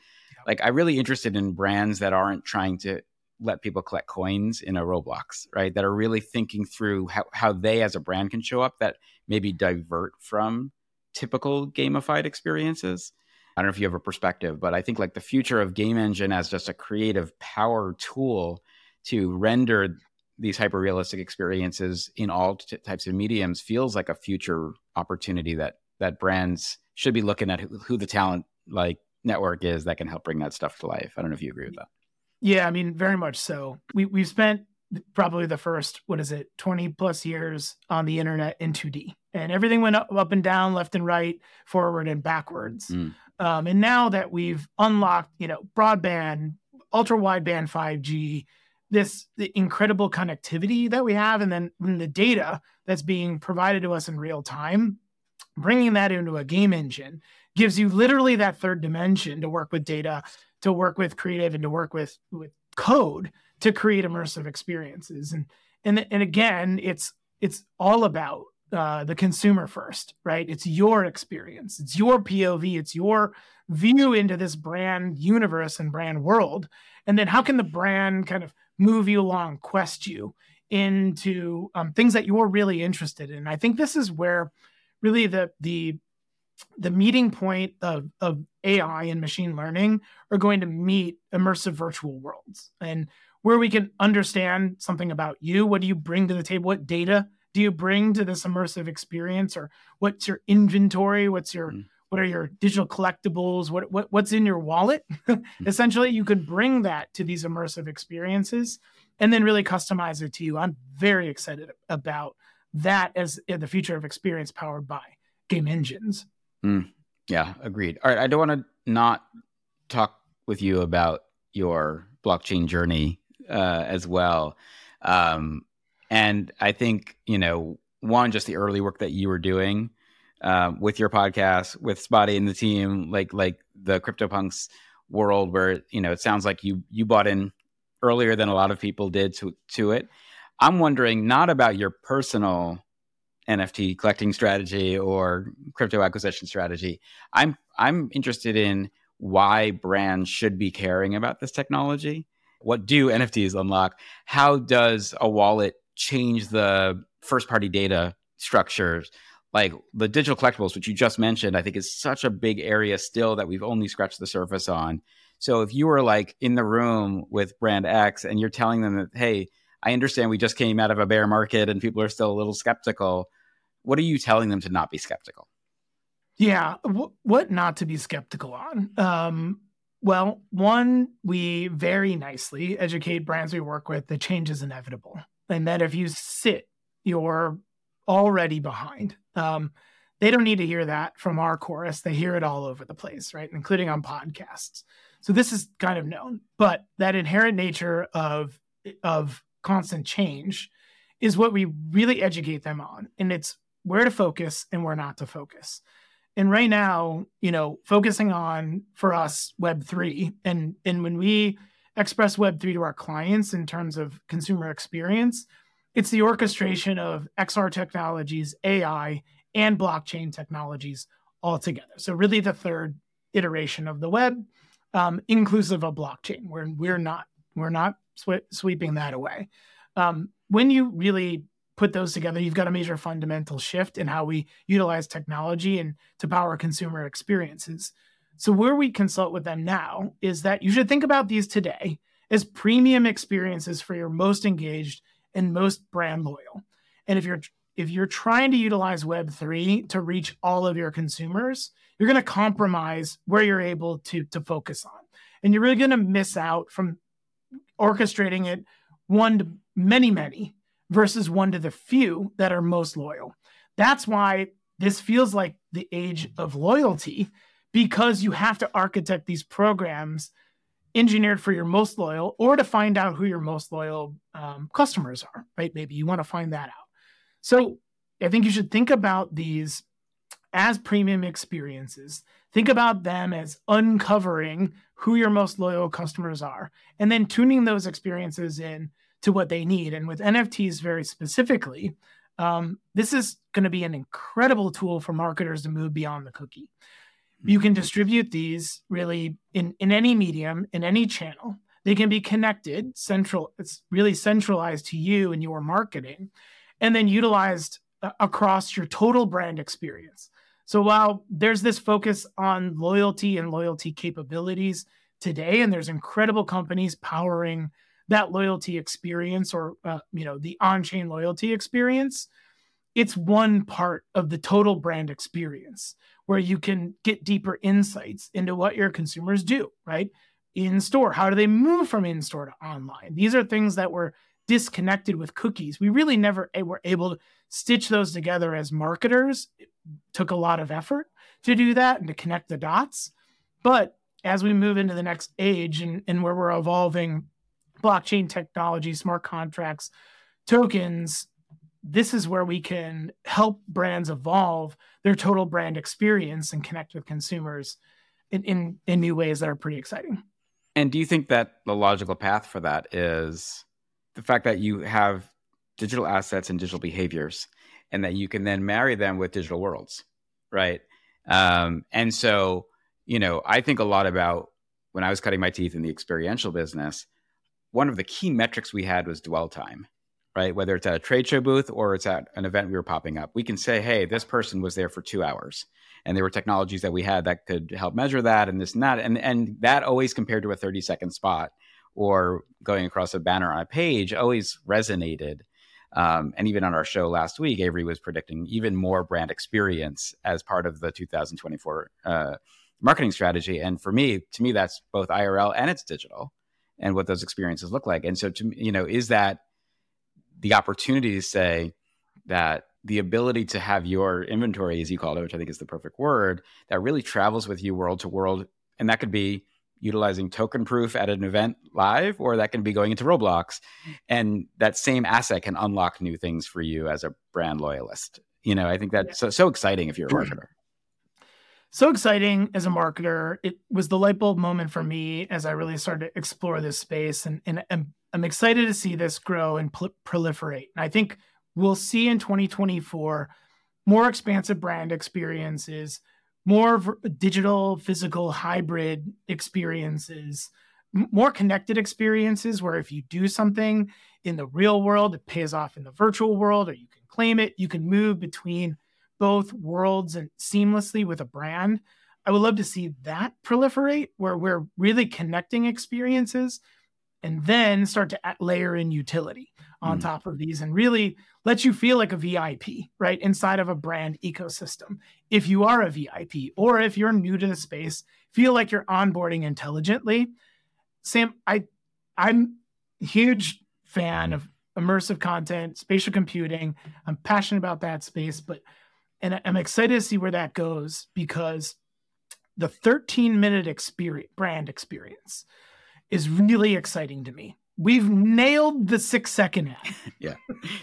like I'm really interested in brands that aren't trying to let people collect coins in a Roblox, right? That are really thinking through how, how they as a brand can show up that maybe divert from typical gamified experiences. I don't know if you have a perspective, but I think like the future of game engine as just a creative power tool to render these hyper realistic experiences in all t- types of mediums feels like a future opportunity that that brands should be looking at who, who the talent like network is that can help bring that stuff to life. I don't know if you agree with that. Yeah, I mean, very much so. We we've spent probably the first what is it 20 plus years on the internet in 2d and everything went up, up and down left and right forward and backwards. Mm. um, and now that we've unlocked you know broadband ultra wideband 5g this incredible connectivity that we have and then the data that's being provided to us in real time bringing that into a game engine gives you literally that third dimension to work with data to work with creative and to work with with code to create immersive experiences. And and and again it's it's all about uh, the consumer first right? It's your experience. It's your pov it's your view into this brand universe and brand world. And then how can the brand kind of move you along quest you into um, things that you're really interested in? I think this is where really the the the meeting point of, of AI and machine learning are going to meet immersive virtual worlds. And where we can understand something about you. What do you bring to the table? What data do you bring to this immersive experience? Or what's your inventory? What's your mm. what are your digital collectibles? What, what what's in your wallet? mm. Essentially, you could bring that to these immersive experiences and then really customize it to you. I'm very excited about that as the future of experience powered by game engines. Mm, yeah, agreed. All right, I don't want to not talk with you about your blockchain journey uh, as well. Um, and I think you know, one, just the early work that you were doing um, with your podcast, with Spotty and the team, like like the CryptoPunks world, where you know it sounds like you you bought in earlier than a lot of people did to to it. I'm wondering not about your personal NFT collecting strategy or crypto acquisition strategy. I'm I'm interested in why brands should be caring about this technology. What do NFTs unlock? How does a wallet change the first party data structures? Like the digital collectibles, which you just mentioned, I think is such a big area still that we've only scratched the surface on. So if you were like in the room with brand X and you're telling them that, hey, I understand we just came out of a bear market and people are still a little skeptical. What are you telling them to not be skeptical? Yeah, w- what not to be skeptical on? Um, well, one, we very nicely educate brands we work with that change is inevitable, and that if you sit, you're already behind. Um, they don't need to hear that from our chorus; they hear it all over the place, right, including on podcasts. So this is kind of known, but that inherent nature of of constant change is what we really educate them on. And it's where to focus and where not to focus. And right now, you know, focusing on for us Web3 and and when we express Web3 to our clients in terms of consumer experience, it's the orchestration of XR technologies, AI, and blockchain technologies all together. So really the third iteration of the web, um, inclusive of blockchain. We're we're not we're not sw- sweeping that away. Um, when you really put those together, you've got a major fundamental shift in how we utilize technology and to power consumer experiences. So, where we consult with them now is that you should think about these today as premium experiences for your most engaged and most brand loyal. And if you're if you're trying to utilize Web3 to reach all of your consumers, you're going to compromise where you're able to, to focus on. And you're really going to miss out from orchestrating it one to many, many versus one to the few that are most loyal. That's why this feels like the age of loyalty because you have to architect these programs engineered for your most loyal or to find out who your most loyal um, customers are, right? Maybe you want to find that out. So I think you should think about these as premium experiences. Think about them as uncovering who your most loyal customers are and then tuning those experiences in to what they need. And with NFTs very specifically, um, this is going to be an incredible tool for marketers to move beyond the cookie. You can mm-hmm. distribute these really in, in any medium, in any channel. They can be connected, central, it's really centralized to you and your marketing, and then utilized uh, across your total brand experience. So while there's this focus on loyalty and loyalty capabilities today, and there's incredible companies powering that loyalty experience or uh, you know the on-chain loyalty experience it's one part of the total brand experience where you can get deeper insights into what your consumers do right in store how do they move from in store to online these are things that were disconnected with cookies. We really never were able to stitch those together as marketers. It took a lot of effort to do that and to connect the dots. But as we move into the next age and, and where we're evolving blockchain technology, smart contracts, tokens, this is where we can help brands evolve their total brand experience and connect with consumers in, in, in new ways that are pretty exciting. And do you think that the logical path for that is the fact that you have digital assets and digital behaviors and that you can then marry them with digital worlds, right? Um, and so, you know, I think a lot about when I was cutting my teeth in the experiential business, one of the key metrics we had was dwell time right? Whether it's at a trade show booth or it's at an event we were popping up, we can say, hey, this person was there for two hours. And there were technologies that we had that could help measure that and this and that. And, and that always compared to a 30 second spot or going across a banner on a page always resonated. Um, and even on our show last week, Avery was predicting even more brand experience as part of the 2024 uh, marketing strategy. And for me, to me, that's both IRL and it's digital and what those experiences look like. And so, to you know, is that the opportunity to say that the ability to have your inventory, as you called it, which I think is the perfect word, that really travels with you world to world. And that could be utilizing token proof at an event live, or that can be going into Roblox. And that same asset can unlock new things for you as a brand loyalist. You know, I think that's so, so exciting if you're a marketer. So exciting as a marketer. It was the light bulb moment for me as I really started to explore this space. And, and, and I'm excited to see this grow and pl- proliferate. And I think we'll see in 2024 more expansive brand experiences, more v- digital, physical, hybrid experiences, m- more connected experiences where if you do something in the real world, it pays off in the virtual world, or you can claim it. You can move between both worlds and seamlessly with a brand. I would love to see that proliferate where we're really connecting experiences and then start to layer in utility on mm. top of these and really let you feel like a VIP, right? Inside of a brand ecosystem. If you are a VIP or if you're new to the space, feel like you're onboarding intelligently. Sam, I I'm a huge fan of immersive content, spatial computing. I'm passionate about that space, but and I'm excited to see where that goes because the 13 minute experience brand experience is really exciting to me. We've nailed the six second ad. yeah.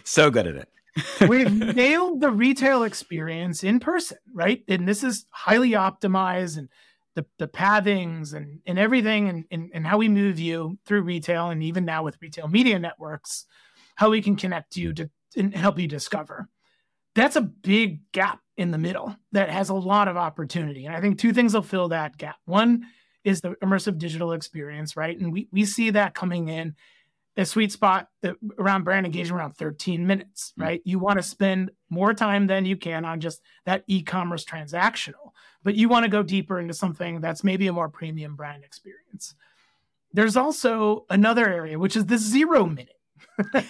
So good at it. We've nailed the retail experience in person, right? And this is highly optimized and the, the pathings and, and everything and, and, and how we move you through retail and even now with retail media networks, how we can connect you to and help you discover. That's a big gap in the middle that has a lot of opportunity. And I think two things will fill that gap. One is the immersive digital experience, right? And we, we see that coming in a sweet spot around brand engagement around 13 minutes, mm. right? Mm-hmm. You want to spend more time than you can on just that e-commerce transactional, but you want to go deeper into something that's maybe a more premium brand experience. There's also another area, which is the zero minute.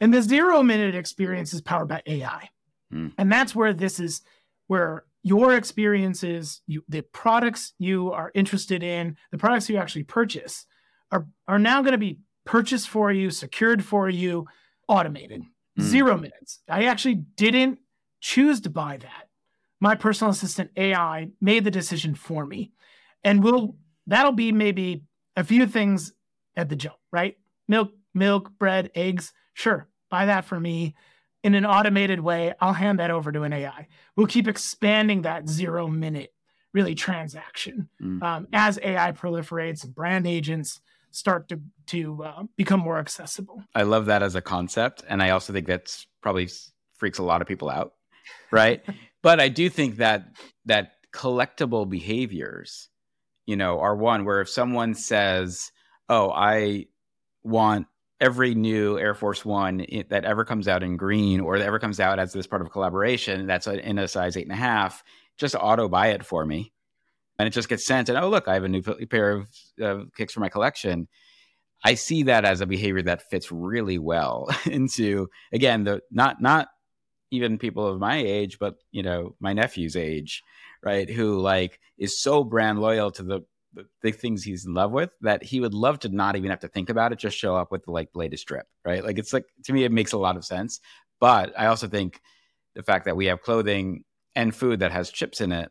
and the zero minute experience is powered by AI. Mm. And that's where this is where your experiences, you, the products you are interested in, the products you actually purchase are, are now going to be purchased for you, secured for you, automated. Mm. Zero minutes. I actually didn't choose to buy that. My personal assistant AI made the decision for me. And we'll that'll be maybe a few things at the jump, right? Milk, milk, bread, eggs. Sure, buy that for me in an automated way, I'll hand that over to an AI. We'll keep expanding that zero minute really transaction mm. um, as AI proliferates and brand agents start to to uh, become more accessible. I love that as a concept, and I also think that's probably freaks a lot of people out, right? but I do think that that collectible behaviors, you know, are one where if someone says, "Oh, I want every new Air Force One that ever comes out in green or that ever comes out as this part of a collaboration that's in a size eight and a half, just auto buy it for me. And it just gets sent. And oh, look, I have a new pair of uh, kicks for my collection. I see that as a behavior that fits really well into, again, the not, not even people of my age, but, you know, my nephew's age, right? Who like is so brand loyal to the the, the things he's in love with that he would love to not even have to think about it, just show up with the like latest drip, right? Like it's like to me, it makes a lot of sense. But I also think the fact that we have clothing and food that has chips in it,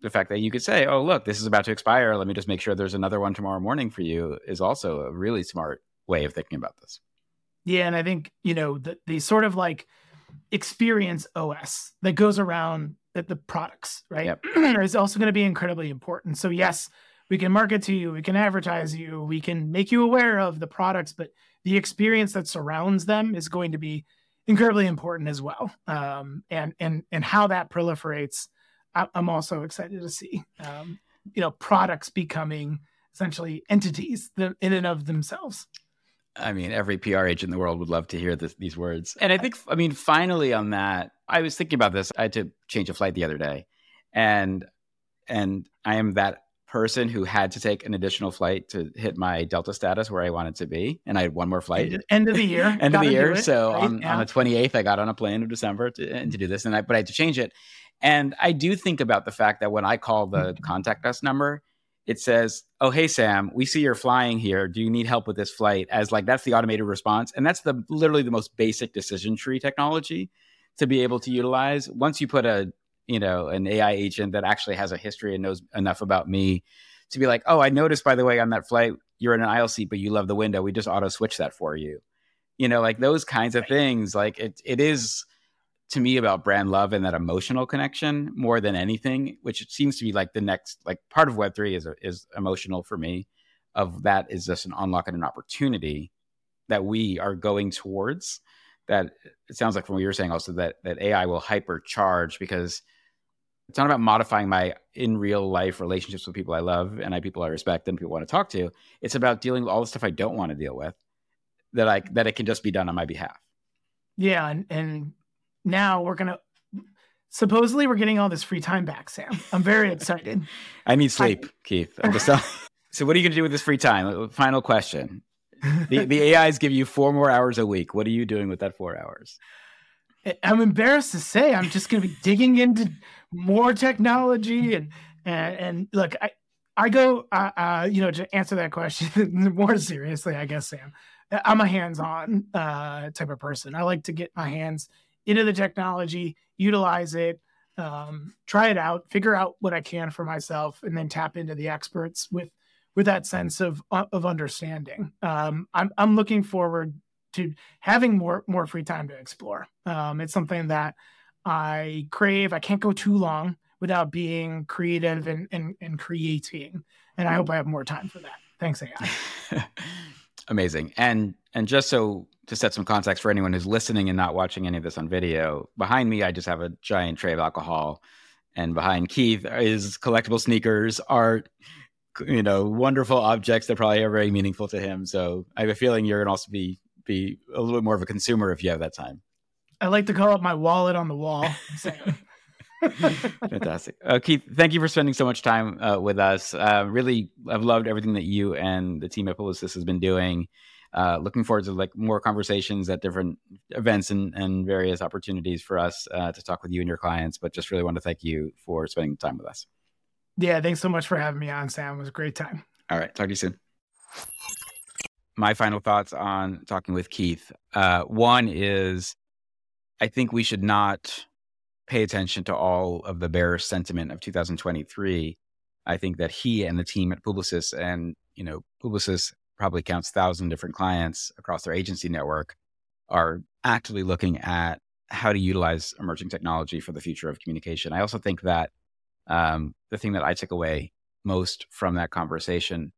the fact that you could say, "Oh, look, this is about to expire. Let me just make sure there's another one tomorrow morning for you," is also a really smart way of thinking about this. Yeah, and I think you know the the sort of like experience OS that goes around the, the products, right? Yep. is also going to be incredibly important. So yes, we can market to you, we can advertise you, we can make you aware of the products, but the experience that surrounds them is going to be incredibly important as well. Um, and and and how that proliferates, I'm also excited to see. Um, you know, products becoming essentially entities in and of themselves. I mean, every PR agent in the world would love to hear this, these words. And I think, I mean, finally on that, I was thinking about this. I had to change a flight the other day, and and I am that person who had to take an additional flight to hit my Delta status where I wanted to be, and I had one more flight. End of the year. End of the year. So right? on, yeah. on the twenty eighth, I got on a plane in December to, to do this, and I but I had to change it. And I do think about the fact that when I call the mm-hmm. contact us number, it says, "Oh, hey Sam, we see you're flying here. Do you need help with this flight?" As like that's the automated response, and that's the literally the most basic decision tree technology to be able to utilize. Once you put a you know an AI agent that actually has a history and knows enough about me to be like, "Oh, I noticed by the way on that flight you're in an aisle seat, but you love the window. We just auto switch that for you." You know, like those kinds of things. Like it it is to me about brand love and that emotional connection more than anything, which seems to be like the next like part of Web three is is emotional for me. Of that is just an unlock and an opportunity that we are going towards. That it sounds like from what you're saying also that that AI will hypercharge because it's not about modifying my in real life relationships with people I love and I people I respect and people want to talk to. It's about dealing with all the stuff I don't want to deal with that I that it can just be done on my behalf. Yeah, and, and now we're gonna supposedly we're getting all this free time back, Sam. I'm very excited. I need sleep, I, Keith. so what are you gonna do with this free time? Final question. The the AIs give you four more hours a week. What are you doing with that four hours? I'm embarrassed to say I'm just going to be digging into more technology and and, and look, I I go uh, uh, you know to answer that question more seriously, I guess Sam. I'm a hands-on uh, type of person. I like to get my hands into the technology, utilize it, um, try it out, figure out what I can for myself, and then tap into the experts with with that sense of uh, of understanding. Um, I'm I'm looking forward to having more more free time to explore. Um, it's something that I crave. I can't go too long without being creative and and, and creating, and I hope I have more time for that. Thanks, AI. Amazing. And and just so to set some context for anyone who's listening and not watching any of this on video, behind me I just have a giant tray of alcohol, and behind Keith is collectible sneakers, art, you know, wonderful objects that probably are very meaningful to him. So I have a feeling you're gonna also be be a little bit more of a consumer if you have that time. I like to call it my wallet on the wall. Fantastic. Uh, Keith, thank you for spending so much time uh, with us. Uh, really, I've loved everything that you and the team at Publicis has been doing. Uh, looking forward to like more conversations at different events and, and various opportunities for us uh, to talk with you and your clients. But just really want to thank you for spending time with us. Yeah, thanks so much for having me on, Sam. It was a great time. All right, talk to you soon. My final thoughts on talking with Keith. Uh, one is, I think we should not pay attention to all of the bearish sentiment of 2023, I think that he and the team at Publicis and, you know, Publicis probably counts thousand different clients across their agency network are actively looking at how to utilize emerging technology for the future of communication. I also think that um, the thing that I took away most from that conversation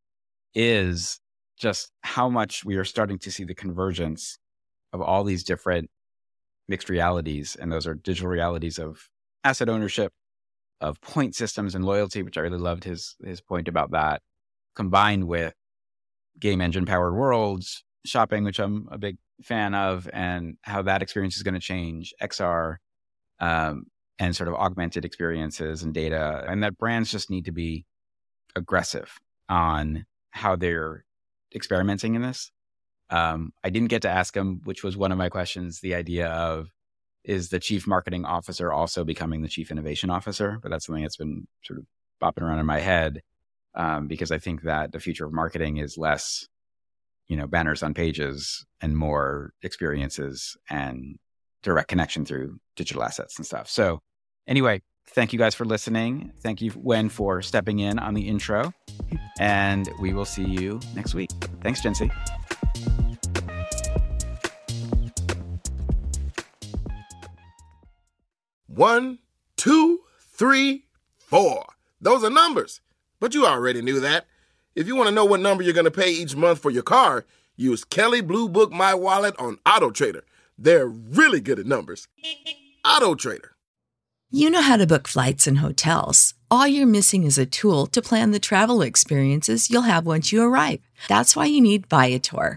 is just how much we are starting to see the convergence of all these different mixed realities, and those are digital realities of asset ownership, of point systems and loyalty, which I really loved his his point about that, combined with game engine powered worlds, shopping, which I'm a big fan of, and how that experience is going to change, XR, um, and sort of augmented experiences and data, and that brands just need to be aggressive on how they're experimenting in this um, I didn't get to ask him, which was one of my questions, the idea of is the chief marketing officer also becoming the chief innovation officer? But that's something that's been sort of bopping around in my head. Um, because I think that the future of marketing is less, you know, banners on pages and more experiences and direct connection through digital assets and stuff. So, anyway, thank you guys for listening. Thank you, Uyen, for stepping in on the intro. And we will see you next week. Thanks, Gen C. One, two, three, four. Those are numbers. But you already knew that. If you want to know what number you're going to pay each month for your car, use Kelley Blue Book My Wallet on Auto Trader. They're really good at numbers. Auto Trader. You know how to book flights and hotels. All you're missing is a tool to plan the travel experiences you'll have once you arrive. That's why you need Viator.